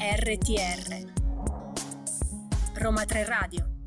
RTR Roma 3 Radio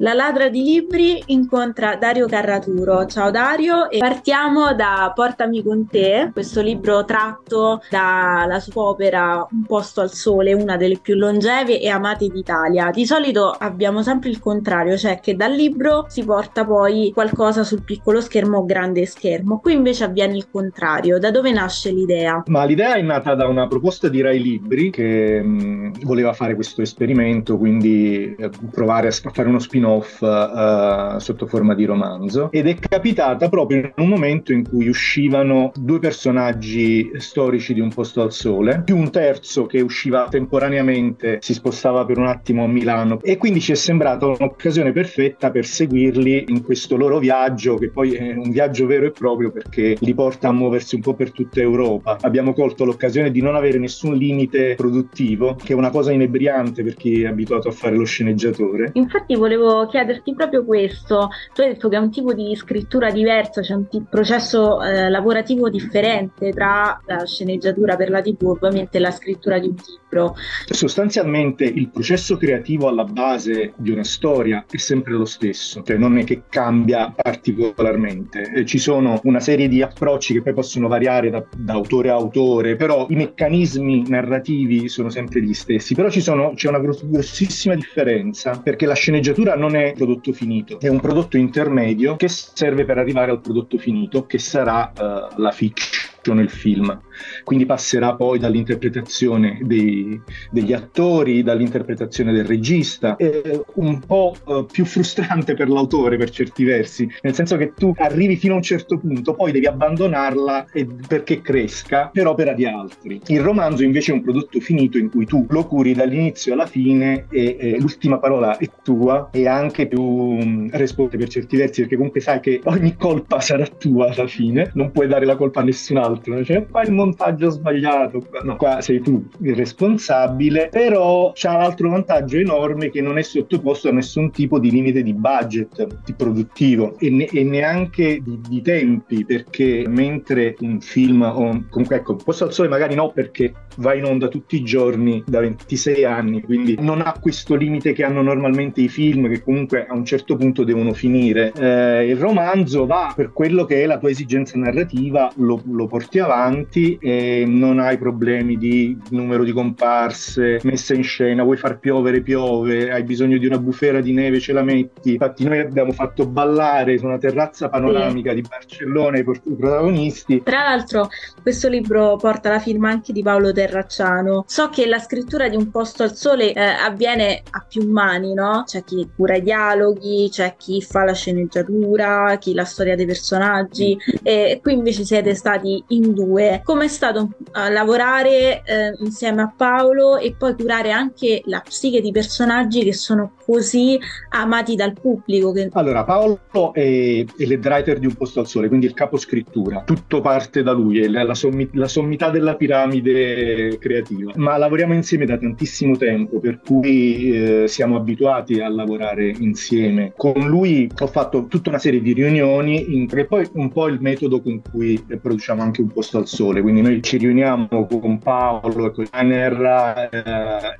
La ladra di libri incontra Dario Carraturo. Ciao Dario e partiamo da Portami con te, questo libro tratto dalla sua opera Un posto al sole, una delle più longeve e amate d'Italia. Di solito abbiamo sempre il contrario, cioè che dal libro si porta poi qualcosa sul piccolo schermo o grande schermo. Qui invece avviene il contrario. Da dove nasce l'idea? Ma l'idea è nata da una proposta di Rai Libri che mh, voleva fare questo esperimento, quindi eh, provare a fare uno spin-off spin-off uh, sotto forma di romanzo ed è capitata proprio in un momento in cui uscivano due personaggi storici di Un posto al sole, più un terzo che usciva temporaneamente, si spostava per un attimo a Milano e quindi ci è sembrata un'occasione perfetta per seguirli in questo loro viaggio che poi è un viaggio vero e proprio perché li porta a muoversi un po' per tutta Europa. Abbiamo colto l'occasione di non avere nessun limite produttivo, che è una cosa inebriante per chi è abituato a fare lo sceneggiatore. Infatti volevo chiederti proprio questo. Tu hai detto che è un tipo di scrittura diverso, c'è un t- processo eh, lavorativo differente tra la sceneggiatura per la TV ovviamente e la scrittura di un libro. Sostanzialmente il processo creativo alla base di una storia è sempre lo stesso, cioè non è che cambia particolarmente. Eh, ci sono una serie di approcci che poi possono variare da, da autore a autore, però i meccanismi narrativi sono sempre gli stessi. Però sono, c'è una grossissima differenza perché la sceneggiatura non è prodotto finito, è un prodotto intermedio che serve per arrivare al prodotto finito, che sarà uh, la fiction nel film. Quindi passerà poi dall'interpretazione dei, degli attori, dall'interpretazione del regista, è un po' uh, più frustrante per l'autore per certi versi, nel senso che tu arrivi fino a un certo punto, poi devi abbandonarla perché cresca per opera di altri. Il romanzo invece è un prodotto finito in cui tu lo curi dall'inizio alla fine e, e l'ultima parola è tua e anche più um, responsabile per certi versi perché comunque sai che ogni colpa sarà tua alla fine, non puoi dare la colpa a nessun altro altro, cioè qua il montaggio sbagliato, no, qua sei tu il responsabile, però c'ha l'altro vantaggio enorme che non è sottoposto a nessun tipo di limite di budget, di produttivo e, ne- e neanche di-, di, tempi, perché mentre un film, o comunque ecco, Posto al Sole magari no perché va in onda tutti i giorni da 26 anni, quindi non ha questo limite che hanno normalmente i film che comunque a un certo punto devono finire. Eh, il romanzo va per quello che è la tua esigenza narrativa, lo, lo porti avanti e non hai problemi di numero di comparse, messa in scena, vuoi far piovere, piove, hai bisogno di una bufera di neve, ce la metti. Infatti noi abbiamo fatto ballare su una terrazza panoramica sì. di Barcellona i protagonisti. Tra l'altro questo libro porta la firma anche di Paolo Terracciano. So che la scrittura di Un posto al sole eh, avviene a più mani, no? C'è chi cura i dialoghi, c'è chi fa la sceneggiatura, chi la storia dei personaggi e qui invece siete stati in due. Com'è stato uh, lavorare eh, insieme a Paolo e poi curare anche la psiche di personaggi che sono così amati dal pubblico? Che... Allora, Paolo è, è l'head writer di Un posto al sole, quindi il capo scrittura. Tutto parte da lui, è la, la, sommi, la sommità della piramide creativa. Ma lavoriamo insieme da tantissimo tempo, per cui eh, siamo abituati a lavorare insieme. Con lui ho fatto tutta una serie di riunioni, in, che poi un po' il metodo con cui produciamo anche un posto al sole. Quindi noi ci riuniamo con Paolo e con Rainer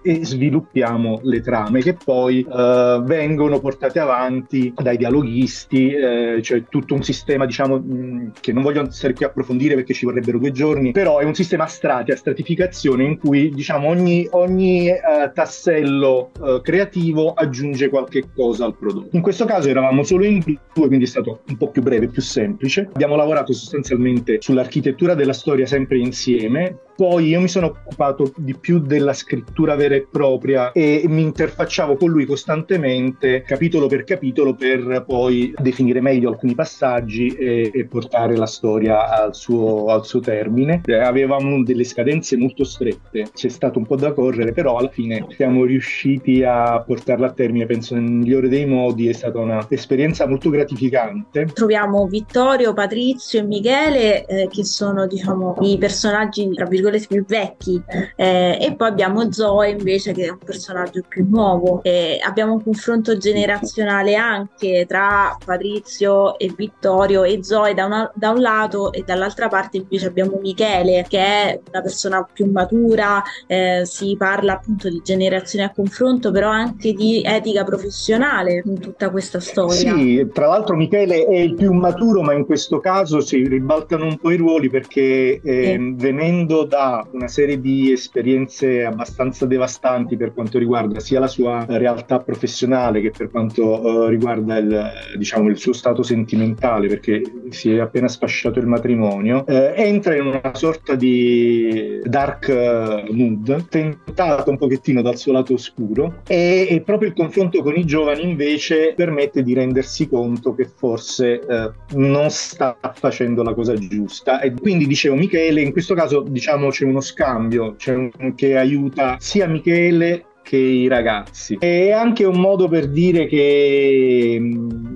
eh, e sviluppiamo le trame che poi eh, vengono portate avanti dai dialoghisti, eh, cioè tutto un sistema, diciamo, mh, che non voglio stare qui a approfondire perché ci vorrebbero due giorni, però è un sistema a strati, a stratificazione in cui diciamo ogni, ogni eh, tassello eh, creativo aggiunge qualche cosa al prodotto. In questo caso eravamo solo in due, quindi è stato un po' più breve, più semplice. Abbiamo lavorato sostanzialmente sull'architettura della storia sempre insieme, poi io mi sono occupato di più della scrittura vera e propria e mi interfacciavo con lui costantemente, capitolo per capitolo, per poi definire meglio alcuni passaggi e, e portare la storia al suo, al suo termine. Eh, avevamo delle scadenze molto strette, c'è stato un po' da correre, però alla fine siamo riusciti a portarla a termine, penso nel migliore dei modi, è stata un'esperienza molto gratificante. Troviamo Vittorio, Patrizio e Michele, eh, che sono diciamo i personaggi, tra virgolette, virgolette più vecchi. Eh, e poi abbiamo Zoe invece che è un personaggio più nuovo. E abbiamo un confronto generazionale anche tra Patrizio e Vittorio e Zoe da, una, da un lato e dall'altra parte invece abbiamo Michele che è una persona più matura. Eh, si parla appunto di generazione a confronto però anche di etica professionale in tutta questa storia. Sì tra l'altro Michele è il più maturo ma in questo caso si ribaltano un po' i ruoli perché eh, sì. venendo da una serie di esperienze abbastanza devastanti per quanto riguarda sia la sua realtà professionale che per quanto eh, riguarda il, diciamo, il, suo stato sentimentale, perché si è appena sfasciato il matrimonio, eh, entra in una sorta di dark eh, mood, tentato un pochettino dal suo lato oscuro e, e, proprio il confronto con i giovani invece permette di rendersi conto che forse eh, non sta facendo la cosa giusta. E quindi dicevo Michele in questo caso diciamo c'è uno scambio c'è un, che aiuta sia Michele che i ragazzi. È anche un modo per dire che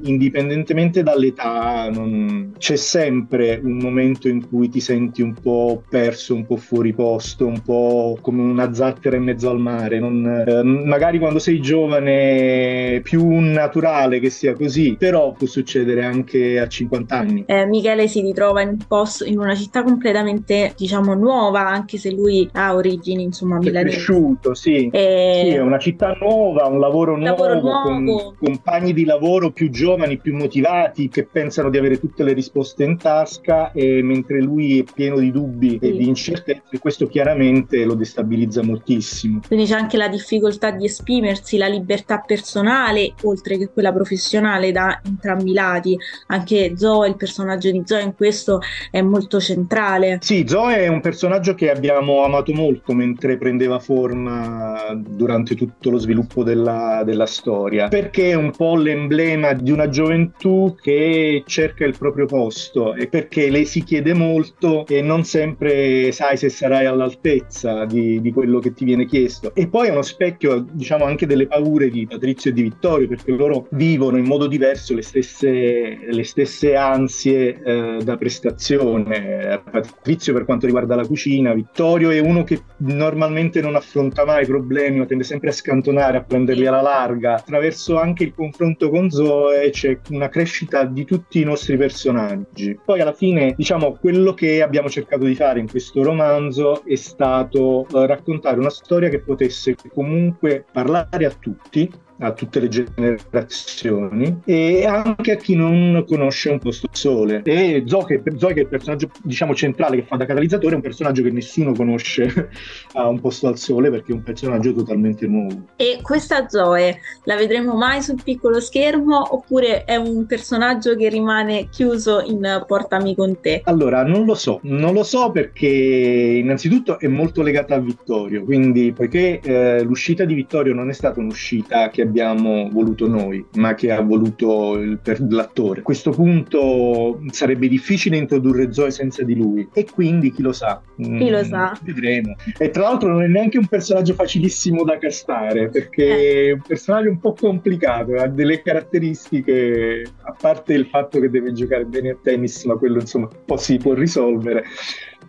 indipendentemente dall'età non... c'è sempre un momento in cui ti senti un po' perso, un po' fuori posto, un po' come una zattera in mezzo al mare. Non... Eh, magari quando sei giovane è più naturale che sia così, però può succedere anche a 50 anni. Eh, Michele si ritrova in un posto, in una città completamente diciamo nuova, anche se lui ha origini insomma milanesi. È cresciuto, sì. E sì, è una città nuova, un lavoro nuovo, lavoro nuovo. con compagni di lavoro più giovani, più motivati, che pensano di avere tutte le risposte in tasca, e mentre lui è pieno di dubbi sì. e di incertezze, questo chiaramente lo destabilizza moltissimo. Quindi c'è anche la difficoltà di esprimersi, la libertà personale, oltre che quella professionale, da entrambi i lati. Anche Zoe, il personaggio di Zoe in questo è molto centrale. Sì, Zoe è un personaggio che abbiamo amato molto mentre prendeva forma durante durante tutto lo sviluppo della, della storia, perché è un po' l'emblema di una gioventù che cerca il proprio posto e perché lei si chiede molto e non sempre sai se sarai all'altezza di, di quello che ti viene chiesto. E poi è uno specchio, diciamo, anche delle paure di Patrizio e di Vittorio, perché loro vivono in modo diverso le stesse, le stesse ansie eh, da prestazione. Patrizio per quanto riguarda la cucina, Vittorio è uno che normalmente non affronta mai problemi o tende sempre a scantonare, a prenderli alla larga. Attraverso anche il confronto con Zoe c'è una crescita di tutti i nostri personaggi. Poi alla fine, diciamo, quello che abbiamo cercato di fare in questo romanzo è stato uh, raccontare una storia che potesse comunque parlare a tutti, a tutte le generazioni e anche a chi non conosce un posto al sole. E Zoe, Zoe che è il personaggio diciamo centrale che fa da catalizzatore, è un personaggio che nessuno conosce a un posto al sole perché è un personaggio totalmente nuovo. E questa Zoe la vedremo mai sul piccolo schermo oppure è un personaggio che rimane chiuso in Portami con te? Allora, non lo so, non lo so perché innanzitutto è molto legata a Vittorio, quindi poiché eh, l'uscita di Vittorio non è stata un'uscita che abbiamo voluto noi, ma che ha voluto il, per l'attore. A questo punto sarebbe difficile introdurre Zoe senza di lui e quindi chi lo sa? Chi lo mm, sa? Vedremo. E tra l'altro non è neanche un personaggio facilissimo da castare perché eh. è un personaggio un po' complicato, ha delle caratteristiche, a parte il fatto che deve giocare bene a tennis, ma quello insomma un po' si può risolvere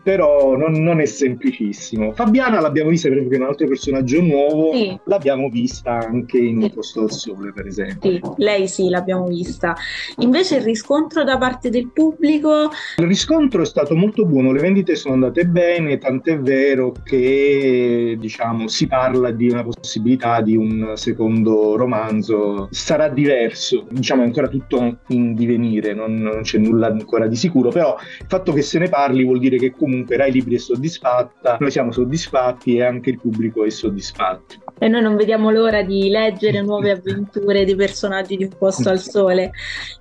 però non, non, è semplicissimo. Fabiana l'abbiamo vista per esempio che è un altro personaggio nuovo, sì. l'abbiamo vista anche in sì. Posto al Sole per esempio. Sì, lei sì, l'abbiamo vista. Invece il riscontro da parte del pubblico? Il riscontro è stato molto buono, le vendite sono andate bene, tant'è vero che diciamo si parla di una possibilità di un secondo romanzo, sarà diverso, diciamo è ancora tutto in divenire, non, non c'è nulla ancora di sicuro, però il fatto che se ne parli vuol dire che comunque comunque Rai Libri è soddisfatta, noi siamo soddisfatti e anche il pubblico è soddisfatto. E noi non vediamo l'ora di leggere nuove avventure dei personaggi di Un posto al sole.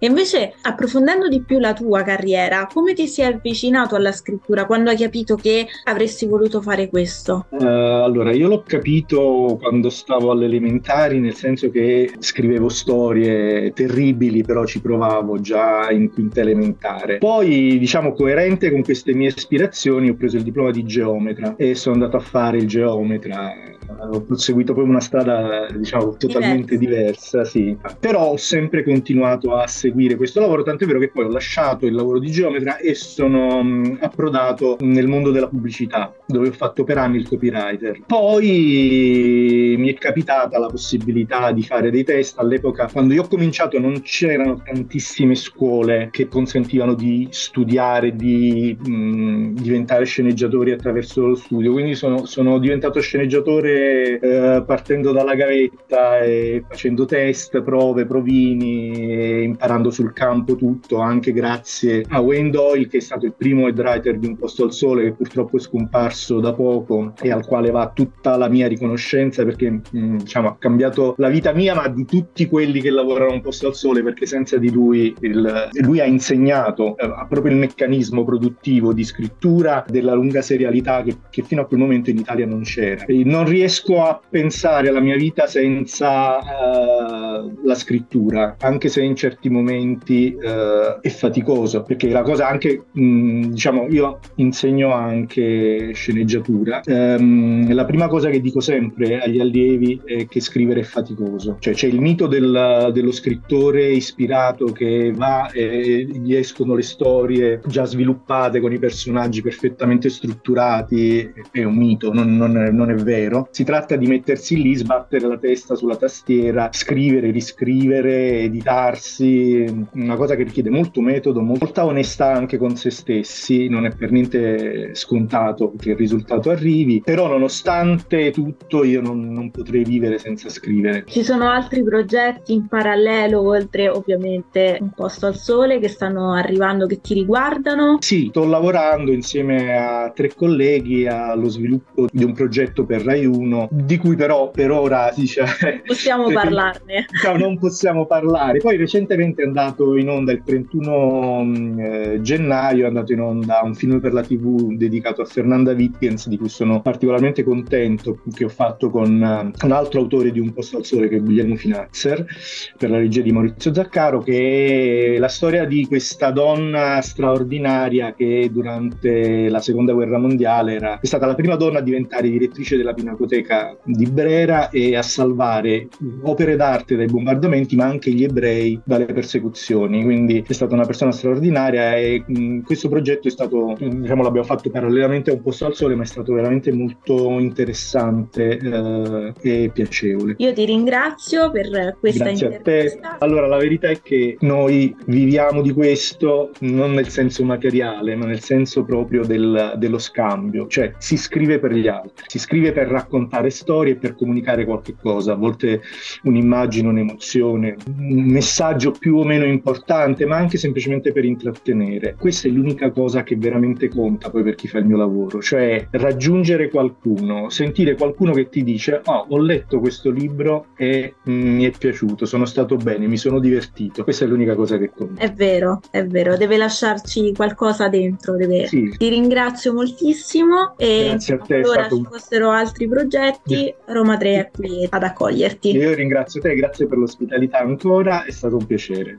E invece, approfondendo di più la tua carriera, come ti sei avvicinato alla scrittura? Quando hai capito che avresti voluto fare questo? Uh, allora, io l'ho capito quando stavo alle elementari, nel senso che scrivevo storie terribili, però ci provavo già in quinta elementare. Poi, diciamo, coerente con queste mie ispirazioni, ho preso il diploma di geometra e sono andato a fare il geometra ho seguito proprio una strada diciamo totalmente diversa, sì. Però ho sempre continuato a seguire questo lavoro, tant'è vero che poi ho lasciato il lavoro di geometra e sono approdato nel mondo della pubblicità, dove ho fatto per anni il copywriter. Poi mi è capitata la possibilità di fare dei test. All'epoca, quando io ho cominciato, non c'erano tantissime scuole che consentivano di studiare, di mh, diventare sceneggiatori attraverso lo studio. Quindi sono, sono diventato sceneggiatore eh, partendo dalla gavetta e facendo test, prove, provini, imparando sul campo tutto, anche grazie a Wayne Doyle, che è stato il primo head writer di Un posto al sole, che purtroppo è scomparso da poco e al quale va tutta la mia riconoscenza perché mh, diciamo, ha cambiato la vita mia, ma di tutti quelli che lavorano Un posto al sole, perché senza di lui il, lui ha insegnato eh, proprio il meccanismo produttivo di scrittura della lunga serialità che, che fino a quel momento in Italia non c'era. E non riesco a pensare alla mia vita senza uh, la scrittura, anche se in certi momenti uh, è faticoso, perché la cosa anche, mh, diciamo, io insegno anche sceneggiatura. Um, la prima cosa che dico sempre agli allievi è che scrivere è faticoso, cioè c'è il mito del, dello scrittore ispirato che va e gli escono le storie già sviluppate con i personaggi perfettamente strutturati, è un mito, non, non, non è vero. Si tratta di mettersi lì, sbattere la testa sulla tastiera, scrivere, riscrivere, editarsi, una cosa che richiede molto metodo, molta onestà anche con se stessi, non è per niente scontato che il risultato arrivi, però nonostante tutto io non, non potrei vivere senza scrivere. Ci sono altri progetti in parallelo, oltre ovviamente Un posto al sole, che stanno arrivando, che ti riguardano? Sì, sto lavorando insieme a tre colleghi allo sviluppo di un progetto per Rai 1, di cui però per ora dice, possiamo parlarne. No, non possiamo parlare. Poi recentemente è andato in onda il 31 mm, eh, gennaio, è andato in onda un film per la TV dedicato a Fernanda Wittgens, di cui sono particolarmente contento, che ho fatto con uh, un altro autore di Un posto al sole che è Guglielmo Finazzer, per la regia di Maurizio Zaccaro, che è la storia di questa donna straordinaria che durante la seconda guerra mondiale era, è stata la prima donna a diventare direttrice della Pinacoteca di Brera e a salvare opere d'arte dai bombardamenti, ma anche gli ebrei dalle persecuzioni. Quindi è stata una persona straordinaria e mh, questo progetto è stato, diciamo, l'abbiamo fatto parallelamente a un posto al sole, ma è stato veramente molto interessante eh, e piacevole. Io ti ringrazio per questa Grazie intervista. a te. Allora, la verità è che noi viviamo di questo non nel senso materiale, ma nel senso proprio del, dello scambio, cioè si scrive per gli altri, si scrive per raccontare storie e per comunicare qualche cosa, a volte un'immagine, un'emozione, un messaggio più o meno importante, ma anche semplicemente per intrattenere. Questa è l'unica cosa che veramente conta poi per chi fa il mio lavoro, cioè raggiungere qualcuno, sentire qualcuno che ti dice oh, ho letto questo libro e mi è piaciuto, sono stato bene, mi sono divertito. Questa è l'unica cosa che conta. È vero, è vero, deve lasciarci qualcosa dentro. Deve... Sì. Ti ringrazio moltissimo e Grazie a te, allora stato ci fossero altri progetti, Roma 3 è qui ad accoglierti. Io ringrazio te, grazie per l'ospitalità ancora, è stato un piacere.